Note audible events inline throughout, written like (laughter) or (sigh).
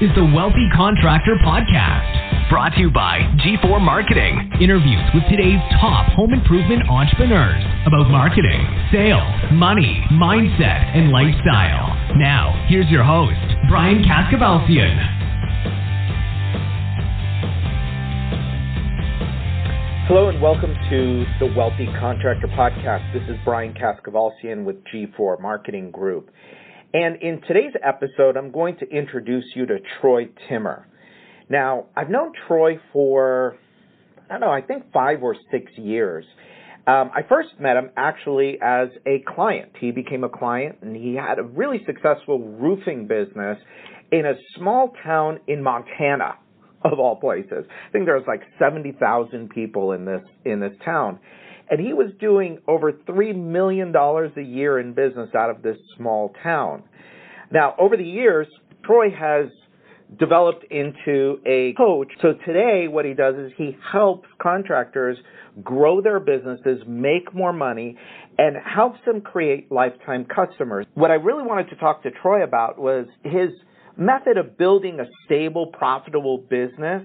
is the Wealthy Contractor Podcast, brought to you by G4 Marketing. Interviews with today's top home improvement entrepreneurs about marketing, sales, money, mindset, and lifestyle. Now, here's your host, Brian Kaskavalciyan. Hello and welcome to the Wealthy Contractor Podcast. This is Brian Kaskavalciyan with G4 Marketing Group. And in today's episode, I'm going to introduce you to Troy Timmer. Now, I've known Troy for, I don't know, I think five or six years. Um, I first met him actually as a client. He became a client and he had a really successful roofing business in a small town in Montana, (laughs) of all places. I think there was like 70,000 people in this, in this town and he was doing over $3 million a year in business out of this small town. Now, over the years, Troy has developed into a coach. So today, what he does is he helps contractors grow their businesses, make more money, and helps them create lifetime customers. What I really wanted to talk to Troy about was his method of building a stable, profitable business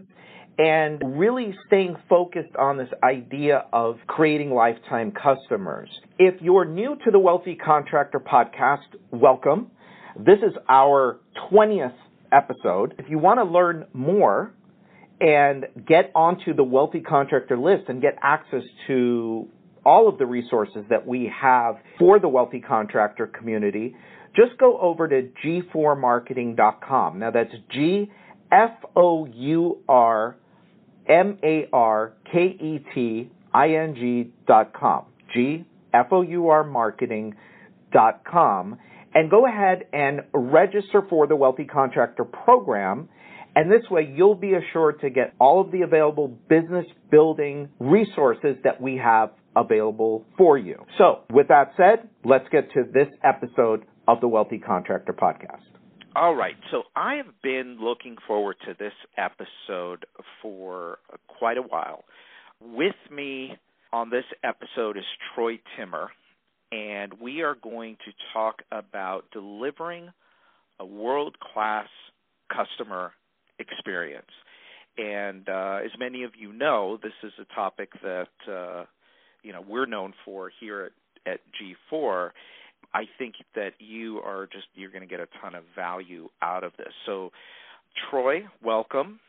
and really staying focused on this idea of creating lifetime customers. If you're new to the Wealthy Contractor podcast, welcome. This is our 20th episode. If you want to learn more and get onto the Wealthy Contractor list and get access to all of the resources that we have for the Wealthy Contractor community, just go over to g4marketing.com. Now that's G F O U R M A R K E T I N G dot com. G F O U R marketing dot com. And go ahead and register for the Wealthy Contractor Program. And this way you'll be assured to get all of the available business building resources that we have available for you. So with that said, let's get to this episode of the Wealthy Contractor Podcast. All right. So I have been looking forward to this episode for quite a while. With me on this episode is Troy Timmer, and we are going to talk about delivering a world class customer experience. And uh, as many of you know, this is a topic that uh, you know we're known for here at, at G4 I think that you are just you're going to get a ton of value out of this. So, Troy, welcome.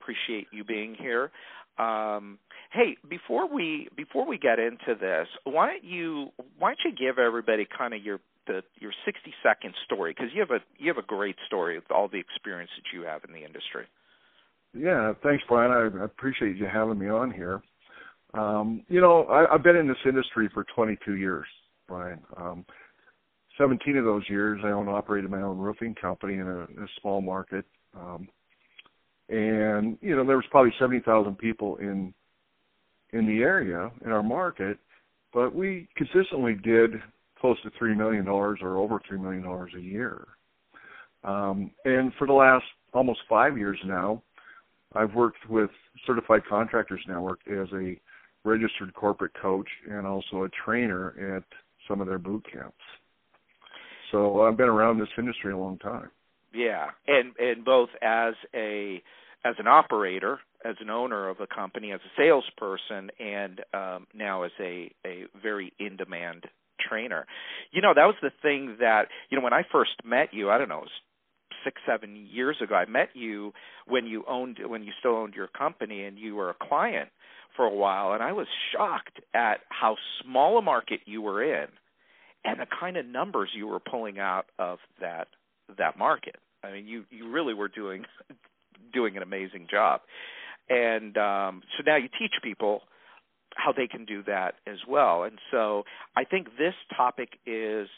Appreciate you being here. Um, hey, before we before we get into this, why don't you why don't you give everybody kind of your the your 60 second story because you have a you have a great story with all the experience that you have in the industry. Yeah, thanks, Brian. I, appreciate you having me on here. Um, you know, I, I've been in this industry for 22 years, Brian. Um, 17 of those years, I owned operated my own roofing company in a, in a small market. Um, and you know, there was probably 70,000 people in in the area in our market, but we consistently did close to three million dollars or over three million dollars a year. Um, and for the last almost five years now, I've worked with Certified Contractors Network as a registered corporate coach and also a trainer at some of their boot camps. So I've been around this industry a long time. Yeah, and and both as a as an operator, as an owner of a company, as a salesperson, and um, now as a a very in demand trainer. You know, that was the thing that you know when I first met you. I don't know, it was six seven years ago. I met you when you owned when you still owned your company and you were a client for a while, and I was shocked at how small a market you were in and the kind of numbers you were pulling out of that that market. I mean, you you really were doing (laughs) doing an amazing job. And um, so now you teach people how they can do that as well. And so I think this topic is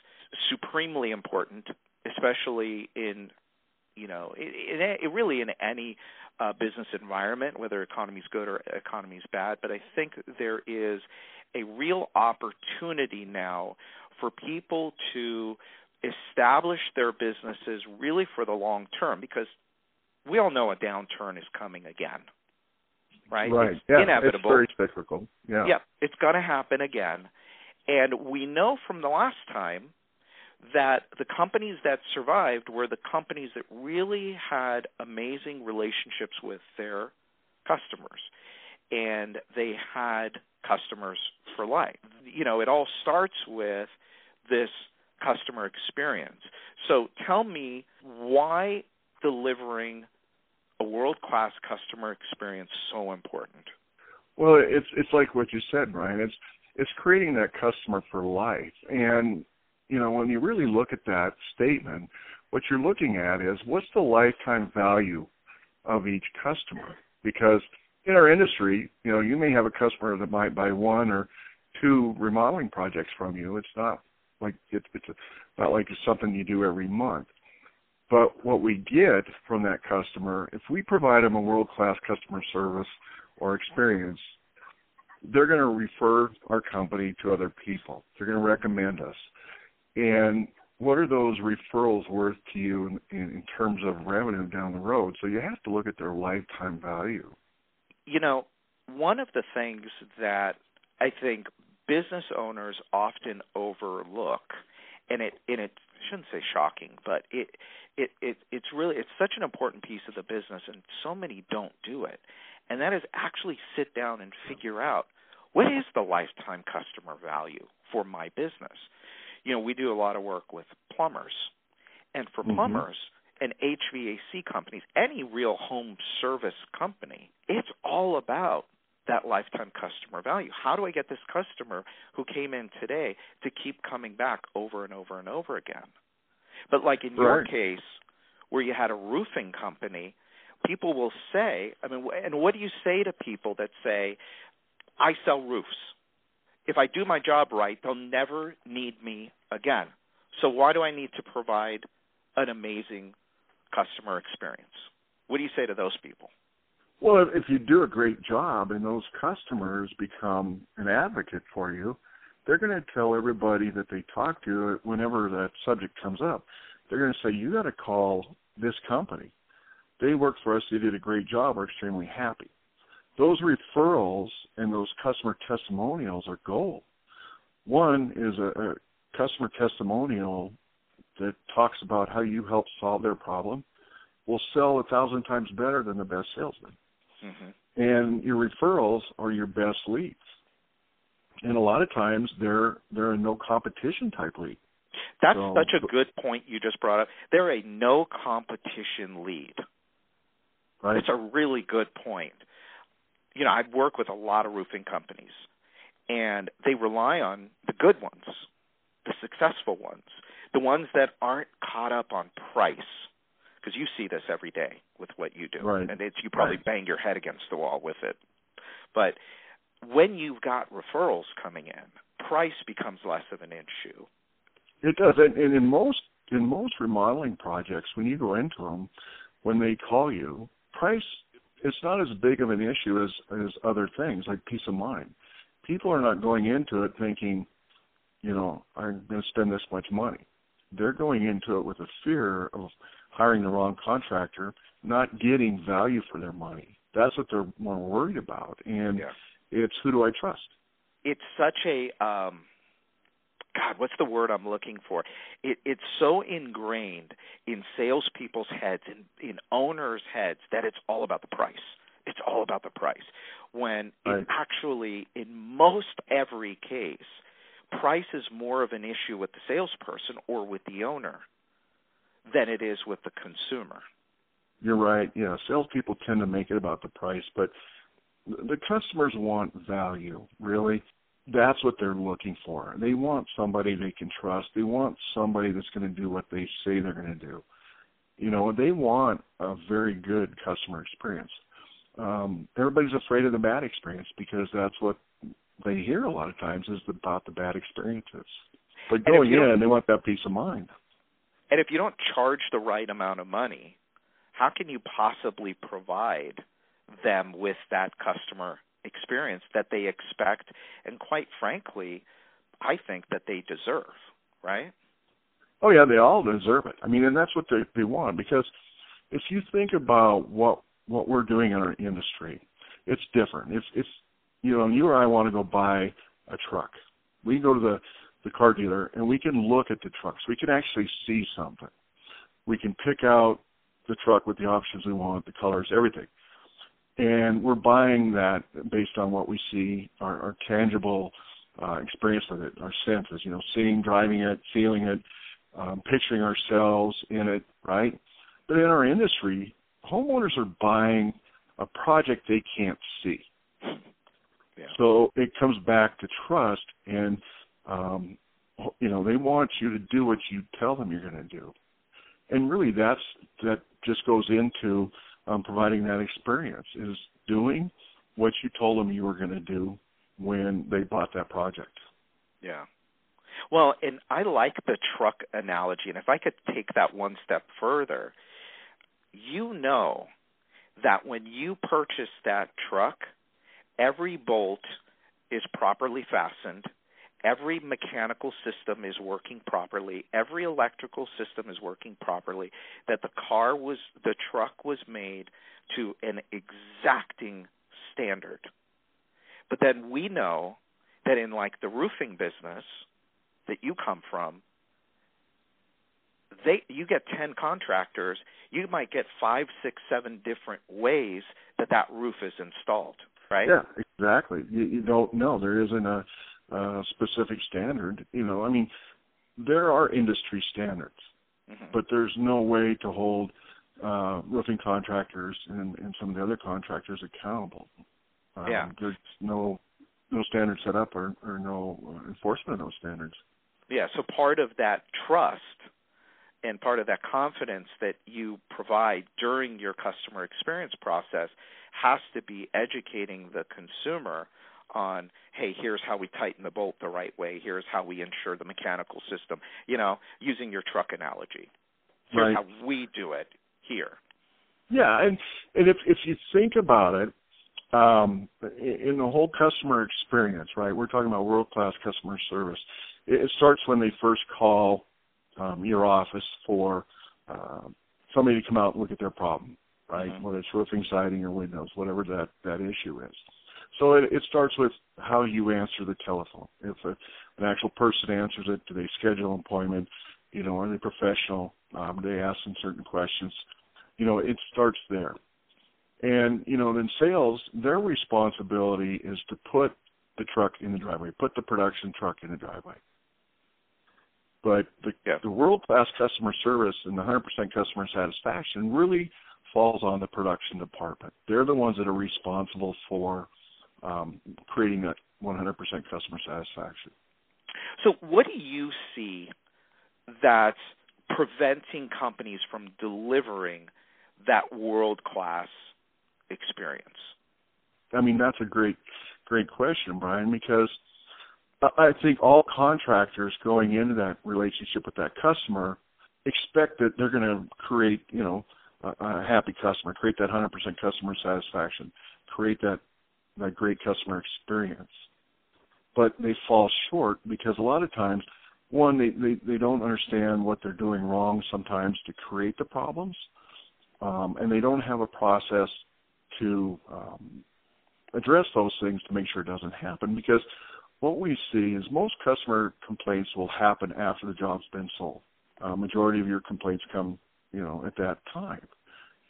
supremely important, especially in you know, in, in, really in any uh, business environment, whether economy's good or economy's bad. But I think there is a real opportunity now for people to establish their businesses really for the long term because we all know a downturn is coming again. Right? Right. It's yeah, inevitable. It's very cyclical. Yeah. Yeah, it's going to happen again. And we know from the last time that the companies that survived were the companies that really had amazing relationships with their customers and they had customers for life. You know, it all starts with this customer experience. So tell me why delivering a world-class customer experience so important? Well, it's it's like what you said, Brian. It's it's creating that customer for life. And you know, when you really look at that statement, what you're looking at is what's the lifetime value of each customer? Because in our industry, you know, you may have a customer that might buy one or two remodeling projects from you. It's not like it's it's not like it's something you do every month. But what we get from that customer, if we provide them a world class customer service or experience, they're going to refer our company to other people. They're going to recommend us. And what are those referrals worth to you in, in, in terms of revenue down the road? So you have to look at their lifetime value. You know, one of the things that I think business owners often overlook, and it and it I shouldn't say shocking, but it it it it's really it's such an important piece of the business, and so many don't do it, and that is actually sit down and figure out what is the lifetime customer value for my business. You know, we do a lot of work with plumbers, and for mm-hmm. And HVAC companies, any real home service company, it's all about that lifetime customer value. How do I get this customer who came in today to keep coming back over and over and over again? But like in right. your case, where you had a roofing company, people will say, I mean, and what do you say to people that say, I sell roofs? If I do my job right, they'll never need me again. So why do I need to provide an amazing customer experience? What do you say to those people? Well, if you do a great job and those customers become an advocate for you, they're going to tell everybody that they talk to whenever that subject comes up. They're going to say, "You got to call this company. They work for us. They did a great job. We're extremely happy." Those referrals and those customer testimonials are gold. One is a, a customer testimonial that talks about how you help solve their problem will sell a thousand times better than the best salesman. Mm-hmm. And your referrals are your best leads. And a lot of times they're they're a no competition type lead. That's so, such a good point you just brought up. They're a no competition lead. Right. It's a really good point. You know, I work with a lot of roofing companies and they rely on the good ones, the successful ones, the ones that aren't caught up on price because you see this every day with what you do, right. and it's you probably right. bang your head against the wall with it. But when you've got referrals coming in, price becomes less of an issue. It does, and, and in most in most remodeling projects, when you go into them, when they call you, price it's not as big of an issue as as other things like peace of mind. People are not going into it thinking, you know, I'm going to spend this much money. They're going into it with a fear of hiring the wrong contractor, not getting value for their money. That's what they're more worried about. And yeah. it's who do I trust? It's such a um God, what's the word I'm looking for? It, it's so ingrained in salespeople's heads, in, in owners' heads, that it's all about the price. It's all about the price. When right. it actually, in most every case, price is more of an issue with the salesperson or with the owner than it is with the consumer. You're right. Yeah, salespeople tend to make it about the price, but the customers want value. Really, that's what they're looking for. They want somebody they can trust. They want somebody that's going to do what they say they're going to do. You know, they want a very good customer experience. Um, everybody's afraid of the bad experience because that's what they hear a lot of times is about the bad experiences. But going in, they want that peace of mind. And if you don't charge the right amount of money, how can you possibly provide them with that customer experience that they expect and quite frankly, I think that they deserve, right? Oh yeah, they all deserve it. I mean, and that's what they they want because if you think about what what we're doing in our industry, it's different. It's it's you know, you or I want to go buy a truck. We can go to the the car dealer, and we can look at the trucks. We can actually see something. We can pick out the truck with the options we want, the colors, everything. And we're buying that based on what we see, our, our tangible uh, experience with it, our senses, you know, seeing, driving it, feeling it, um, picturing ourselves in it, right? But in our industry, homeowners are buying a project they can't see. Yeah. So it comes back to trust, and um, you know they want you to do what you tell them you're going to do, and really that's that just goes into um, providing that experience is doing what you told them you were going to do when they bought that project. Yeah. Well, and I like the truck analogy, and if I could take that one step further, you know that when you purchase that truck, every bolt is properly fastened, every mechanical system is working properly, every electrical system is working properly, that the car was the truck was made to an exacting standard. But then we know that in like the roofing business that you come from, they you get 10 contractors, you might get five, six, seven different ways that that roof is installed, right? Yeah, exactly. You, you don't know. There isn't a, a specific standard. You know, I mean, there are industry standards, mm-hmm. but there's no way to hold uh, roofing contractors and, and some of the other contractors accountable. Um, yeah. There's no no standards set up or, or no enforcement of those standards. Yeah. So part of that trust and part of that confidence that you provide during your customer experience process has to be educating the consumer on hey here's how we tighten the bolt the right way. Here's how we ensure the mechanical system you know using your truck analogy. Here's right. how we do it here. Yeah and and if if you think about it um in the whole customer experience right we're talking about world class customer service. It starts when they first call um, your office for uh, somebody to come out and look at their problem, right? Mm-hmm. Whether it's roofing, siding, or windows, whatever that that issue is. So it, it starts with how you answer the telephone. If a, an actual person answers it, do they schedule an appointment? You know, are they professional? Um, do they ask them certain questions? You know, it starts there. And you know, then sales, their responsibility is to put the truck in the driveway, put the production truck in the driveway. But the, yeah. the world class customer service and the 100% customer satisfaction really falls on the production department. They're the ones that are responsible for um, creating that 100% customer satisfaction. So, what do you see that's preventing companies from delivering that world class experience? I mean, that's a great, great question, Brian, because I think all contractors going into that relationship with that customer expect that they're going to create, you know, a, happy customer, create that 100% customer satisfaction, create that that great customer experience. But they fall short because a lot of times, one, they, they, they don't understand what they're doing wrong sometimes to create the problems, um, and they don't have a process to um, address those things to make sure it doesn't happen because what we see is most customer complaints will happen after the job's been sold. Uh, majority of your complaints come, you know, at that time.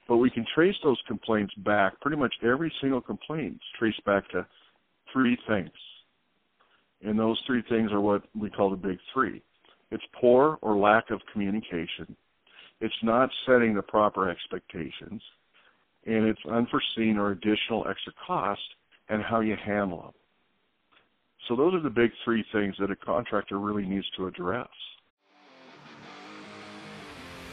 But we can trace those complaints back. Pretty much every single complaint is traced back to three things, and those three things are what we call the big three. It's poor or lack of communication. It's not setting the proper expectations, and it's unforeseen or additional extra cost and how you handle them. So those are the big three things that a contractor really needs to address.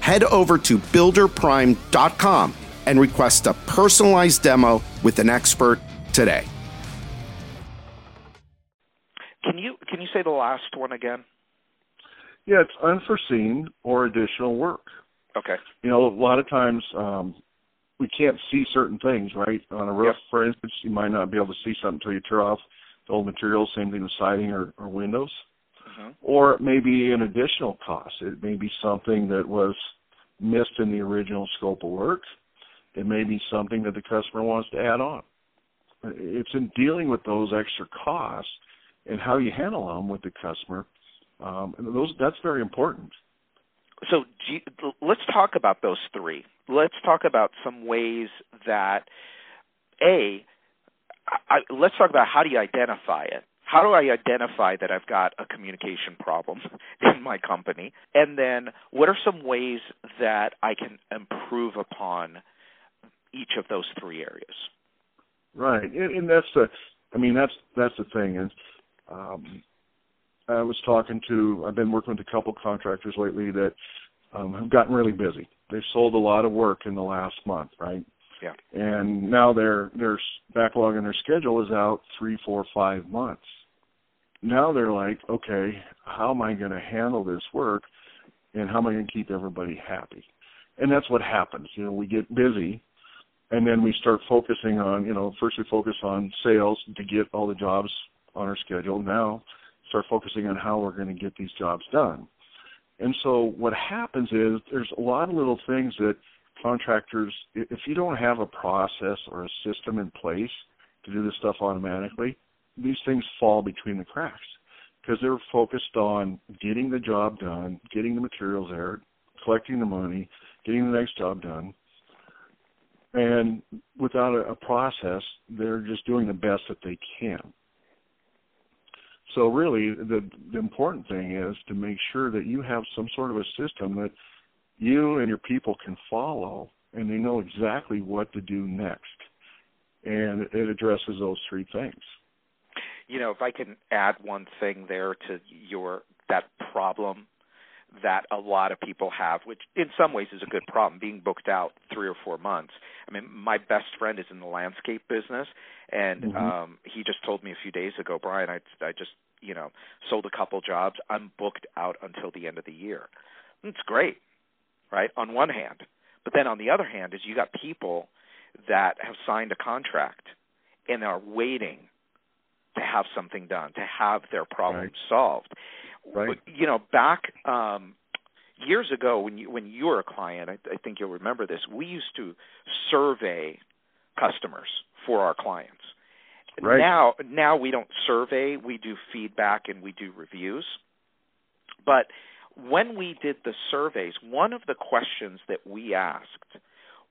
Head over to builderprime.com and request a personalized demo with an expert today. Can you can you say the last one again? Yeah, it's unforeseen or additional work. Okay. You know, a lot of times um, we can't see certain things, right? On a roof, Yep. for instance, you might not be able to see something until you tear off the old material. Same thing with siding or, or windows. Mhm. Or it may be an additional cost. It may be something that was missed in the original scope of work. It may be something that the customer wants to add on. It's in dealing with those extra costs and how you handle them with the customer. Um, and those that's very important. So you- let's talk about those three. Let's talk about some ways that a I, let's talk about how do you identify it. How do I identify that I've got a communication problem (laughs) in my company? And then what are some ways that I can improve upon each of those three areas? Right, and, and that's the, I mean, that's that's the thing is, um, I was talking to, I've been working with a couple contractors lately that um, have gotten really busy. They've sold a lot of work in the last month, right? Yeah. And now their their backlog and their schedule is out three, four, five months. Now they're like, okay, how am I going to handle this work, and how am I going to keep everybody happy? And that's what happens. You know, we get busy and then we start focusing on you know first we focus on sales to get all the jobs on our schedule now start focusing on how we're going to get these jobs done and so what happens is there's a lot of little things that contractors if you don't have a process or a system in place to do this stuff automatically these things fall between the cracks because they're focused on getting the job done getting the materials there collecting the money getting the next job done and without a, a process, they're just doing the best that they can. So really, the the important thing is to make sure that you have some sort of a system that you and your people can follow, and they know exactly what to do next, and it addresses those three things. You know, if I can add one thing there to your that problem that a lot of people have, which in some ways is a good problem, being booked out three or four months. I mean, my best friend is in the landscape business, and Mhm. um, he just told me a few days ago, Brian, I, I just you know sold a couple jobs. I'm booked out until the end of the year. It's great, right? On one hand, but then on the other hand, is you got people that have signed a contract and are waiting to have something done, to have their problem Right. solved. Right. You know, back um, years ago when you when you were a client, I, I think you'll remember this. We used to survey customers for our clients. Right. Now, now we don't survey. We do feedback and we do reviews. But when we did the surveys, one of the questions that we asked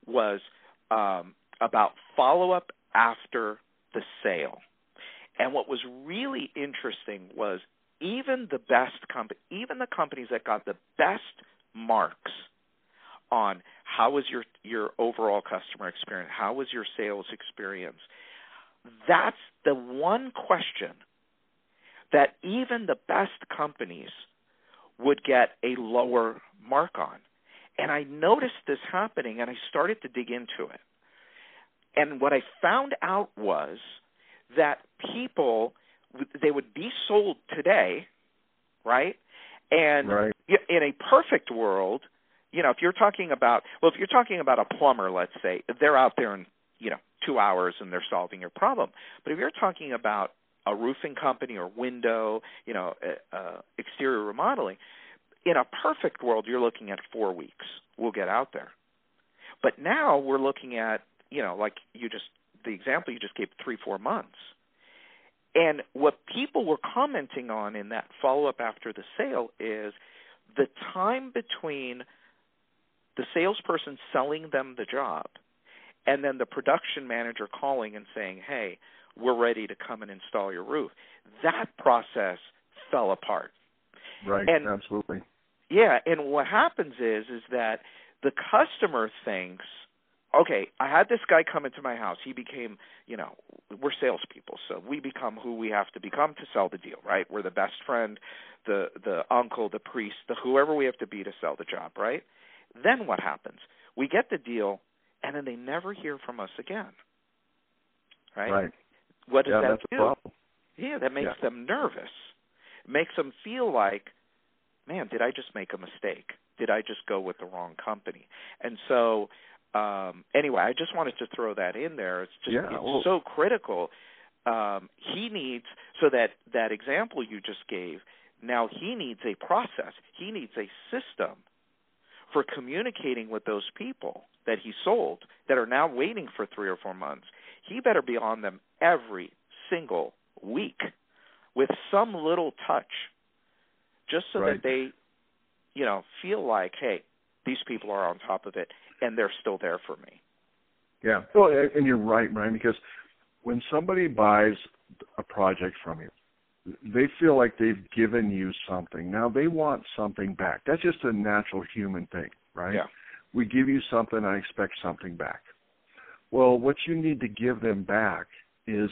was um, about follow up after the sale. And what was really interesting was even the best comp- even the companies that got the best marks on how was your your overall customer experience, how was your sales experience, that's the one question that even the best companies would get a lower mark on. And I noticed this happening and I started to dig into it. And what I found out was that people they would be sold today, right? And Right. in a perfect world, you know, if you're talking about well, if you're talking about a plumber, let's say, they're out there in you know two hours and they're solving your problem. But if you're talking about a roofing company or window, you know, uh, uh, exterior remodeling, in a perfect world, you're looking at four weeks. We'll get out there. But now we're looking at, you know, like you just the example you just gave, three four months. And what people were commenting on in that follow up after the sale is the time between the salesperson selling them the job and then the production manager calling and saying, "Hey, we're ready to come and install your roof." That process fell apart. Right. And- absolutely. Yeah, and what happens is is that the customer thinks, okay, I had this guy come into my house. He became, you know, we're salespeople, so we become who we have to become to sell the deal, right? We're the best friend, the the uncle, the priest, the whoever we have to be to sell the job, right? Then what happens? We get the deal, and then they never hear from us again, right? Right. What does yeah, that do? Yeah, that makes Yeah. them nervous. It makes them feel like, man, did I just make a mistake? Did I just go with the wrong company? And so, um, anyway, I just wanted to throw that in there. It's just Yeah, it's well- so critical. Um, he needs so that that example you just gave. Now he needs a process. He needs a system for communicating with those people that he sold that are now waiting for three or four months. He better be on them every single week with some little touch just so Right. that they you know feel like hey these people are on top of it and they're still there for me Yeah. Well, and you're right, Brian, because when somebody buys a project from you, they feel like they've given you something. Now they want something back. That's just a natural human thing, right? Yeah. We give you something, I expect something back. Well, what you need to give them back is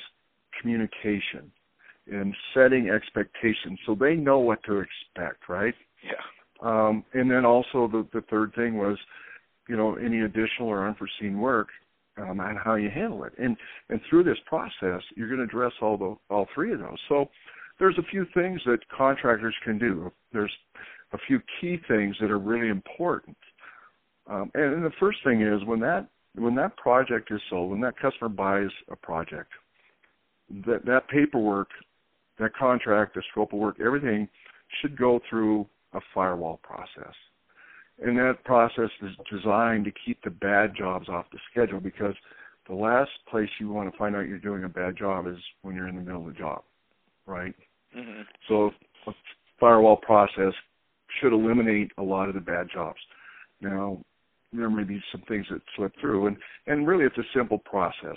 communication and setting expectations so they know what to expect, right? yeah Um, and then also the, the third thing was, you know, any additional or unforeseen work um, and how you handle it. And and through this process, you're going to address all the all three of those. So there's a few things that contractors can do. There's a few key things that are really important. Um, and, and the first thing is when that when that project is sold, when that customer buys a project, that that paperwork, that contract, the scope of work, everything should go through a firewall process. And that process is designed to keep the bad jobs off the schedule because the last place you want to find out you're doing a bad job is when you're in the middle of the job, right? mhm So a firewall process should eliminate a lot of the bad jobs. Now, there may be some things that slip through, and, and really it's a simple process.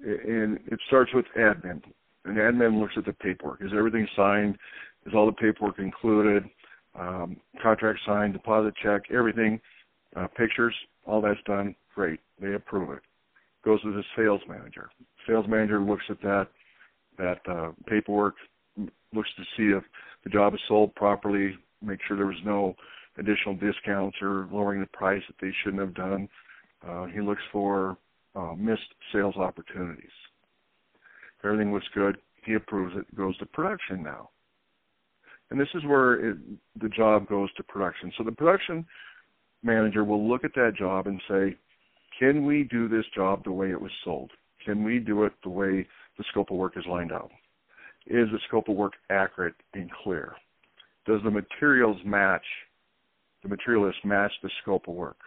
And it starts with admin. And admin looks at the paperwork. Is everything signed? Is all the paperwork included? Um, contract signed, deposit check, everything, uh, pictures, all that's done. Great. They approve it. Goes to the sales manager. Sales manager looks at that that uh, paperwork, looks to see if the job is sold properly, make sure there was no additional discounts or lowering the price that they shouldn't have done. Uh, he looks for uh, missed sales opportunities. If everything looks good, he approves it. It goes to production now. And this is where it, the job goes to production. So the production manager will look at that job and say, can we do this job the way it was sold? Can we do it the way the scope of work is lined out? Is the scope of work accurate and clear? Does the materials match, the material list match the scope of work?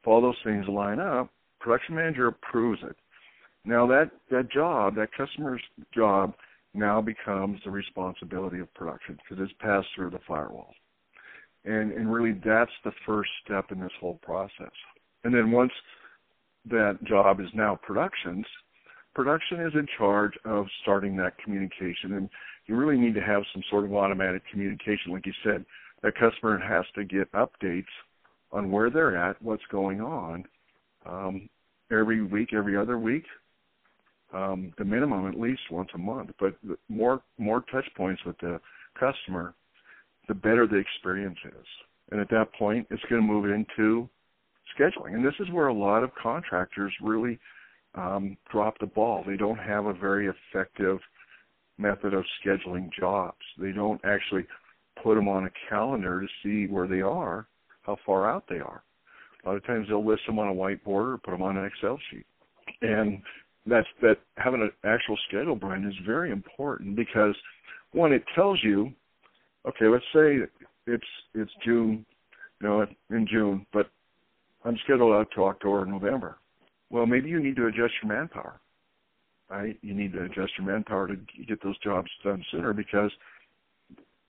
If all those things line up, production manager approves it. Now that, that job, that customer's job, now becomes the responsibility of production because it's passed through the firewall. And, and really that's the first step in this whole process. And then once that job is now production's, production is in charge of starting that communication. And you really need to have some sort of automatic communication. Like you said, that customer has to get updates on where they're at, what's going on, um, every week, every other week, um, the minimum at least once a month. But the more more touch points with the customer, the better the experience is. And at that point, it's going to move into scheduling. And this is where a lot of contractors really um, drop the ball. They don't have a very effective method of scheduling jobs. They don't actually put them on a calendar to see where they are, how far out they are. A lot of times they'll list them on a whiteboard or put them on an Excel sheet. And that's that having an actual schedule, Brian, is very important because one, it tells you, okay, let's say it's it's June, you know, in June, but I'm scheduled out to October, or November. Well, maybe you need to adjust your manpower, right? You need to adjust your manpower to get those jobs done sooner because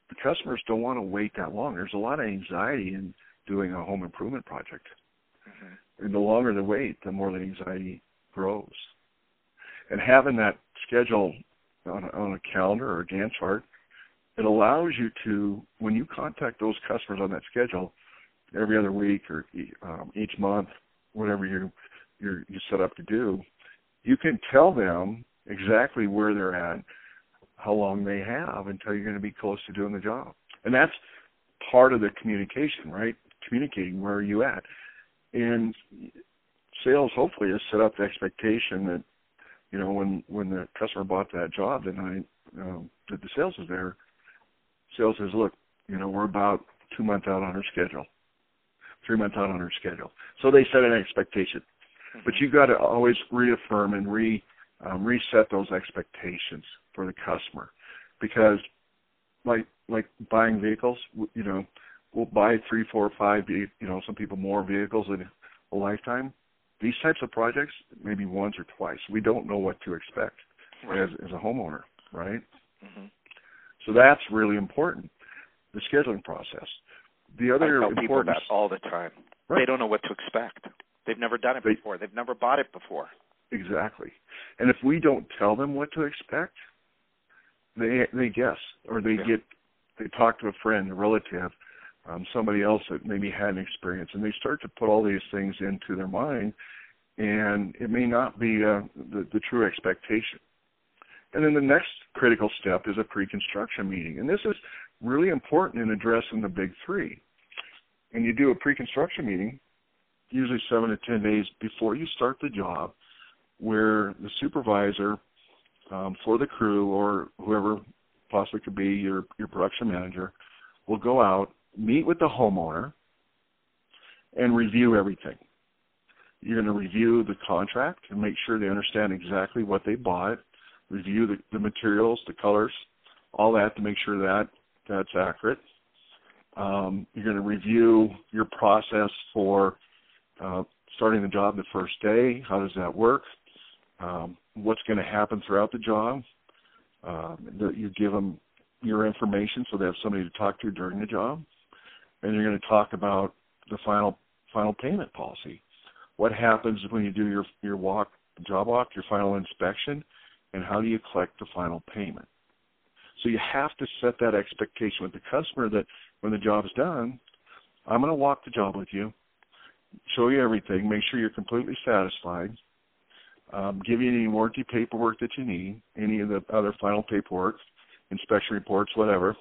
the customers don't want to wait that long. There's a lot of anxiety in doing a home improvement project. Mhm. And the longer they wait, the more the anxiety grows. And having that schedule on a, on a calendar or a Gantt chart it allows you to, when you contact those customers on that schedule, every other week or um, each month, whatever you you you set up to do, you can tell them exactly where they're at, how long they have until you're going to be close to doing the job, and that's part of the communication, right? Communicating where are you at, and sales hopefully has set up the expectation that you know when when the customer bought that job that night um, that the sales is there. Sales says, look, you know we're about two months out on our schedule three months out on her schedule. So they set an expectation. Mm-hmm. But you've got to always reaffirm and re um, reset those expectations for the customer, because like like buying vehicles, you know, we'll buy three, four, five, you know, some people more vehicles in a lifetime. These types of projects, maybe once or twice. We don't know what to expect right. as as a homeowner, right? Mm-hmm. So that's really important. The scheduling process. The other I tell people that all the time. Right. They don't know what to expect. They've never done it they, before. They've never bought it before. Exactly. And if we don't tell them what to expect, they they guess or they yeah. get they talk to a friend, a relative, um, somebody else that maybe had an experience, and they start to put all these things into their mind, and it may not be uh, the, the true expectation. And then the next critical step is a pre-construction meeting, and this is really important in addressing the big three. And you do a pre-construction meeting, usually seven to ten days before you start the job, where the supervisor um, for the crew or whoever possibly could be your your production manager will go out, meet with the homeowner, and review everything. You're going to review the contract and make sure they understand exactly what they bought, review the, the materials, the colors, all that to make sure that that's accurate. Um, you're going to review your process for uh, starting the job the first day. How does that work? Um, what's going to happen throughout the job? Um, you give them your information so they have somebody to talk to during the job, and you're going to talk about the final final payment policy. What happens when you do your your walk job walk, your final inspection, and how do you collect the final payment? So you have to set that expectation with the customer that when the job's done, I'm going to walk the job with you, show you everything, make sure you're completely satisfied, um, give you any warranty paperwork that you need, any of the other final paperwork, inspection reports, whatever,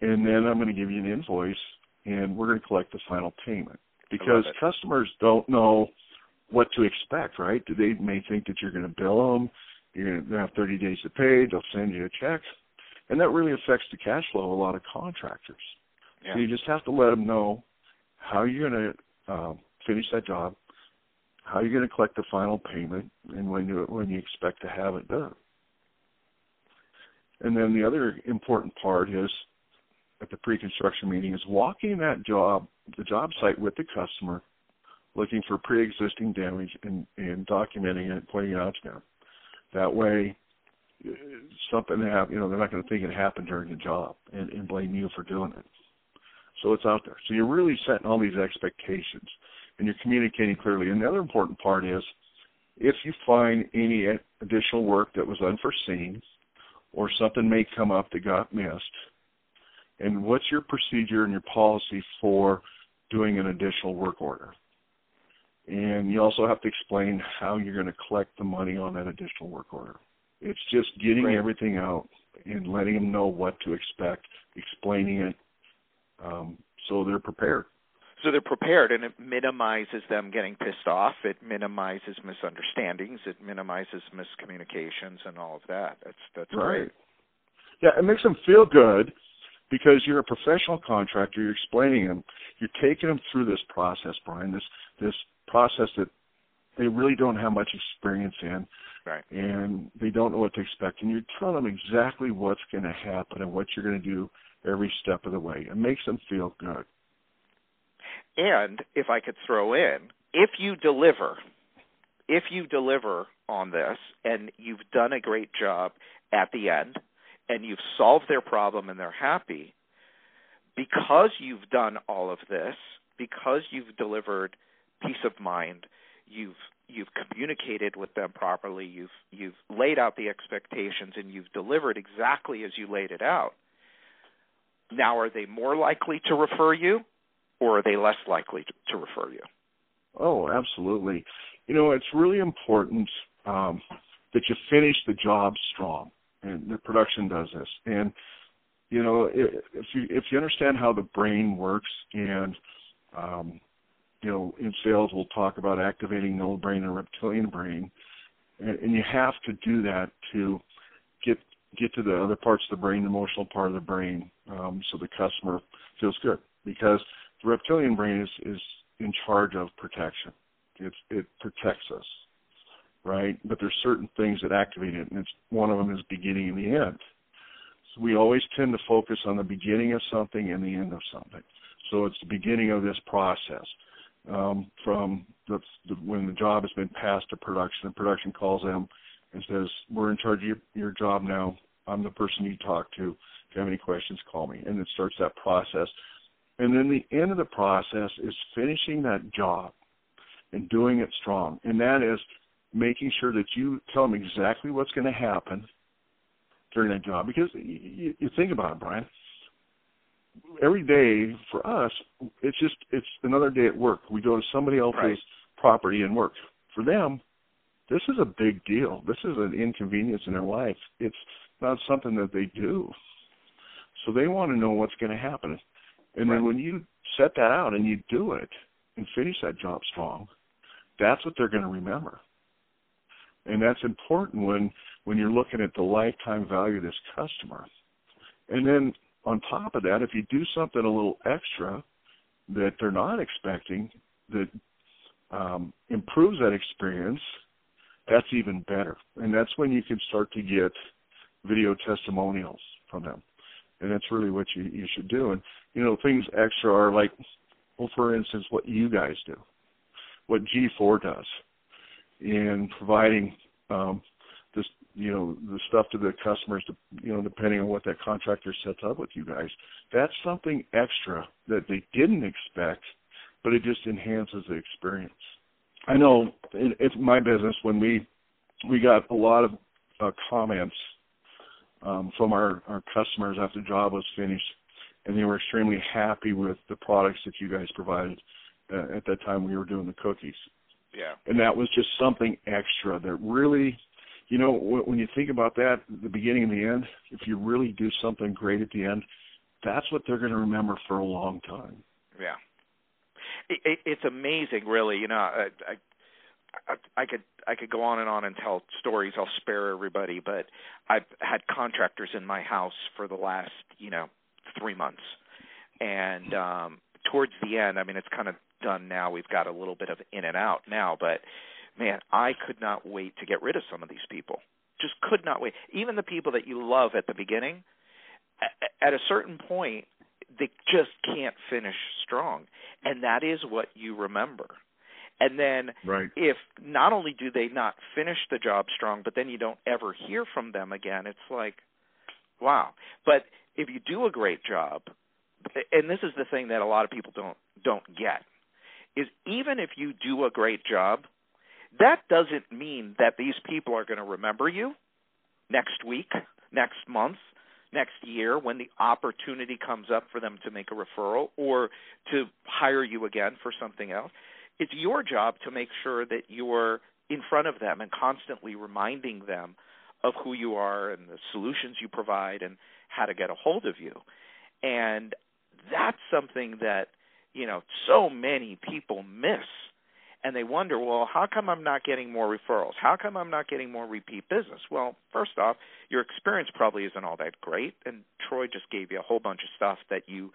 and then I'm going to give you an invoice, and we're going to collect the final payment because customers don't know what to expect, right? They may think that you're going to bill them, you're going to have 30 days to pay, they'll send you a check and that really affects the cash flow of a lot of contractors. Yeah. So you just have to let them know how you're going to uh, finish that job, how you're going to collect the final payment, and when you when you expect to have it done. And then the other important part is at the pre-construction meeting is walking that job, the job site with the customer, looking for pre-existing damage and, and documenting it, and pointing it out to them. That way, something happened, you know, they're not going to think it happened during the job and, and blame you for doing it. So it's out there. So you're really setting all these expectations and you're communicating clearly. And the other important part is if you find any additional work that was unforeseen or something may come up that got missed, and what's your procedure and your policy for doing an additional work order? And you also have to explain how you're going to collect the money on that additional work order. It's just getting right. everything out and letting them know what to expect, explaining it, um, so they're prepared. So they're prepared, and it minimizes them getting pissed off. It minimizes misunderstandings. It minimizes miscommunications and all of that. That's that's right. great. Yeah, it makes them feel good because you're a professional contractor. You're explaining them. You're taking them through this process, Brian. This this process that they really don't have much experience in. Right. And they don't know what to expect. And you tell them exactly what's going to happen and what you're going to do every step of the way. It makes them feel good. And if I could throw in, if you deliver, if you deliver on this and you've done a great job at the end and you've solved their problem and they're happy, because you've done all of this, because you've delivered peace of mind, you've you've communicated with them properly, you've you've laid out the expectations and you've delivered exactly as you laid it out. now are they more likely to refer you or are they less likely to, to refer you? Oh, absolutely. You know, it's really important um, that you finish the job strong, and the production does this. And you know, if you if you understand how the brain works, and um, you know, in sales we'll talk about activating the old brain and reptilian brain, and, and you have to do that to get get to the other parts of the brain, the emotional part of the brain, um, so the customer feels good because the reptilian brain is is in charge of protection. It's, it protects us, right? But there's certain things that activate it, and it's one of them is beginning and the end. So we always tend to focus on the beginning of something and the end of something. So it's the beginning of this process um, from the, the, when the job has been passed to production. And production calls them and says, "We're in charge of your, your job now. I'm the person you talk to. If you have any questions, call me." And it starts that process. And then the end of the process is finishing that job and doing it strong. And that is making sure that you tell them exactly what's going to happen during that job. Because you, you think about it, Brian. Every day for us, it's just it's another day at work. We go to somebody else's right. property and work. For them, this is a big deal. This is an inconvenience in their life. It's not something that they do. So they want to know what's going to happen. And right. then when you set that out and you do it and finish that job strong, that's what they're going to remember. And that's important when when you're looking at the lifetime value of this customer. And then on top of that, if you do something a little extra that they're not expecting that um, improves that experience, that's even better. And that's when you can start to get video testimonials from them. And that's really what you, you should do. And, you know, things extra are like, well, for instance, what you guys do what G4 does in providing um, this, you know, the stuff to the customers, to, you know, depending on what that contractor sets up with you guys. That's something extra that they didn't expect, but it just enhances the experience. I know in my business when we we got a lot of uh, comments um, from our, our customers after the job was finished, and they were extremely happy with the products that you guys provided uh, at that time we were doing the cookies. Yeah. And that was just something extra that really, you know, when you think about that, the beginning and the end, if you really do something great at the end, that's what they're going to remember for a long time. Yeah. It, it, it's amazing, really. You know, I, I, I could I could go on and on and tell stories. I'll spare everybody, but I've had contractors in my house for the last you know three months, and um, towards the end, I mean, it's kind of done now. We've got a little bit of in and out now, but man, I could not wait to get rid of some of these people. Just could not wait. Even the people that you love at the beginning, at a certain point, they just can't finish strong, and that is what you remember. And then, right. if not only do they not finish the job strong, but then you don't ever hear from them again, it's like, wow. But if you do a great job, and this is the thing that a lot of people don't don't get is even if you do a great job, that doesn't mean that these people are going to remember you next week, next month, next year when the opportunity comes up for them to make a referral or to hire you again for something else. It's your job to make sure that you're in front of them and constantly reminding them of who you are and the solutions you provide and how to get a hold of you. And that's something that you know so many people miss. And they wonder well how come i'm not getting more referrals? How come i'm not getting more repeat business? Well first off your experience probably isn't all that great. And troy just gave you a whole bunch of stuff that you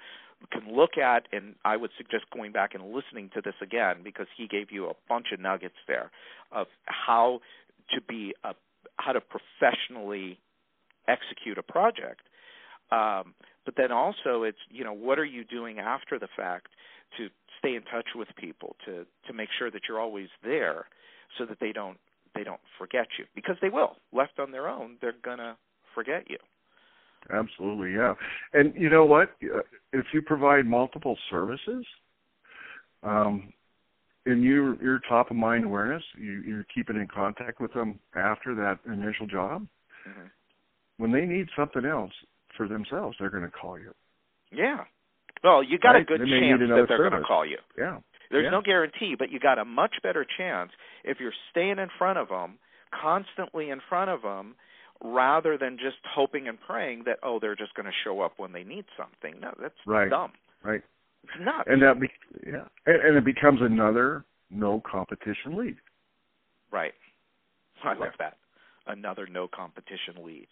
can look at. And i would suggest going back and listening to this again because he gave you a bunch of nuggets there of how to be a how to professionally execute a project um, but then also it's you know what are you doing after the fact to stay in touch with people to to make sure that you're always there so that they don't they don't forget you. Because they will. Left on their own they're gonna forget you. Absolutely yeah. And you know what? Uh, if you provide multiple services um and you you're top of mind awareness you you're keeping in contact with them after that initial job mm-hmm. when they need something else for themselves, they're going to call you. Yeah. Well, you got right? a good chance that they're going to call you. Yeah. There's Yeah. no guarantee, but you got a much better chance if you're staying in front of them, constantly in front of them, rather than just hoping and praying that oh they're just going to show up when they need something. No, that's Right. dumb. Right. It's not. And that, be- yeah, and, and it becomes another no competition lead. Right. I love that. Another no competition lead.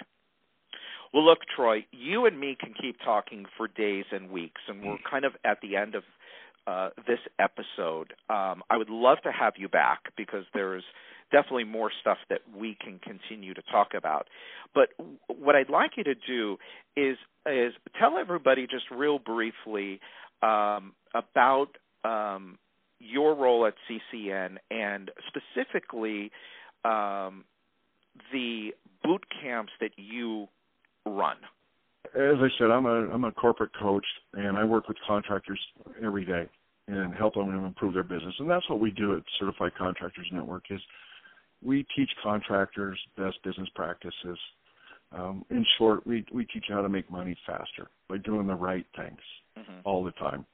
Well, look, Troy, you and me can keep talking for days and weeks, and we're kind of at the end of uh, this episode. Um, I would love to have you back because there's definitely more stuff that we can continue to talk about. But what I'd like you to do is is tell everybody just real briefly um, about um, your role at CCN and specifically um, the boot camps that you run. As I said, I'm a I'm a corporate coach, and I work with contractors every day and help them to improve their business. And that's what we do at Certified Contractors Network is we teach contractors best business practices. Um, in short, we we teach how to make money faster by doing the right things Mm-hmm. all the time.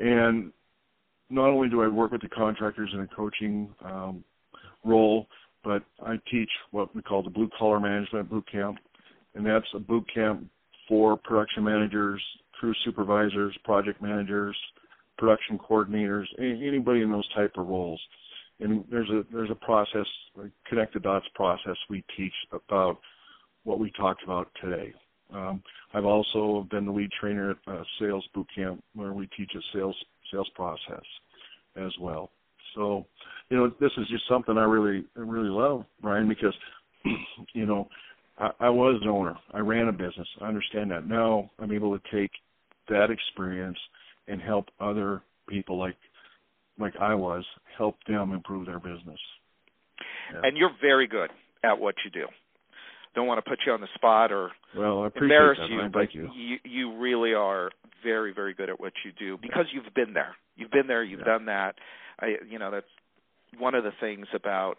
And not only do I work with the contractors in a coaching um, role, but I teach what we call the blue collar management boot camp, and that's a boot camp for production managers, crew supervisors, project managers, production coordinators, anybody in those type of roles. And there's a there's a process, a connect the dots process we teach about what we talked about today. Um, I've also been the lead trainer at a sales boot camp where we teach a sales sales process as well. So, you know, this is just something I really really love, Brian, because (clears throat) you know, I, I was an owner. I ran a business. I understand that. Now I'm able to take that experience and help other people like like I was, help them improve their business. Yeah. And you're very good at what you do. Don't want to put you on the spot or Well, I appreciate embarrass that. you, but you. you you really are very very good at what you do because you've been there. You've been there. You've Yeah. done that. I you know that's one of the things about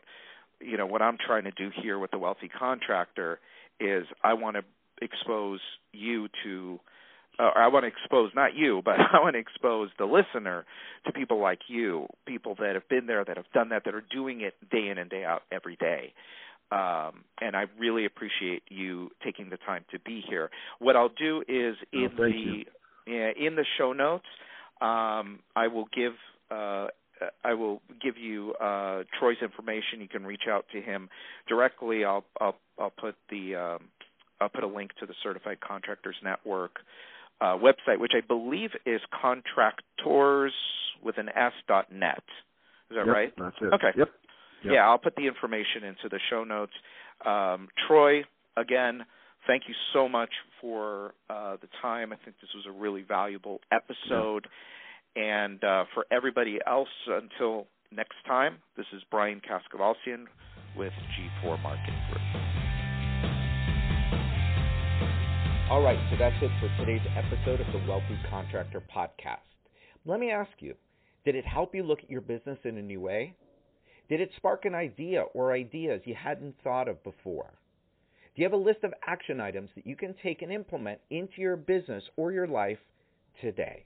you know what I'm trying to do here with the wealthy contractor is I want to expose you to uh, or I want to expose not you, but (laughs) I want to expose the listener to people like you, people that have been there, that have done that, that are doing it day in and day out every day. Um, and I really appreciate you taking the time to be here. What I'll do is in Oh, the you. in the show notes, um, I will give uh, I will give you uh, Troy's information. You can reach out to him directly. I'll I'll, I'll put the um, I'll put a link to the Certified Contractors Network uh, website, which I believe is contractors with an S dot net. Is that Yep, right? That's it. Okay. Yep. Yep. Yeah, I'll put the information into the show notes. Um, Troy, again, thank you so much for uh, the time. I think this was a really valuable episode. And uh, for everybody else, until next time, this is Brian Kaskavalciyan with G4 Marketing Group. All right, so that's it for today's episode of the Wealthy Contractor Podcast. Let me ask you did it help you look at your business in a new way? Did it spark an idea or ideas you hadn't thought of before? Do you have a list of action items that you can take and implement into your business or your life today?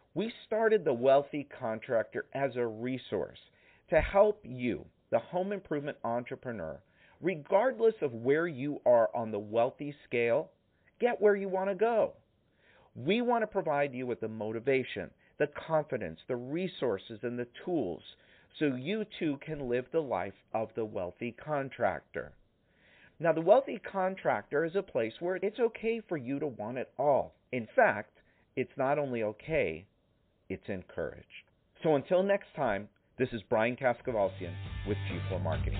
we started the Wealthy Contractor as a resource to help you, the home improvement entrepreneur, regardless of where you are on the wealthy scale, get where you want to go. We want to provide you with the motivation, the confidence, the resources, and the tools so you too can live the life of the wealthy contractor. Now, the wealthy contractor is a place where it's okay for you to want it all. In fact, it's not only okay, it's encouraged. So until next time, this is Brian Kaskavalciyan with G4 Marketing.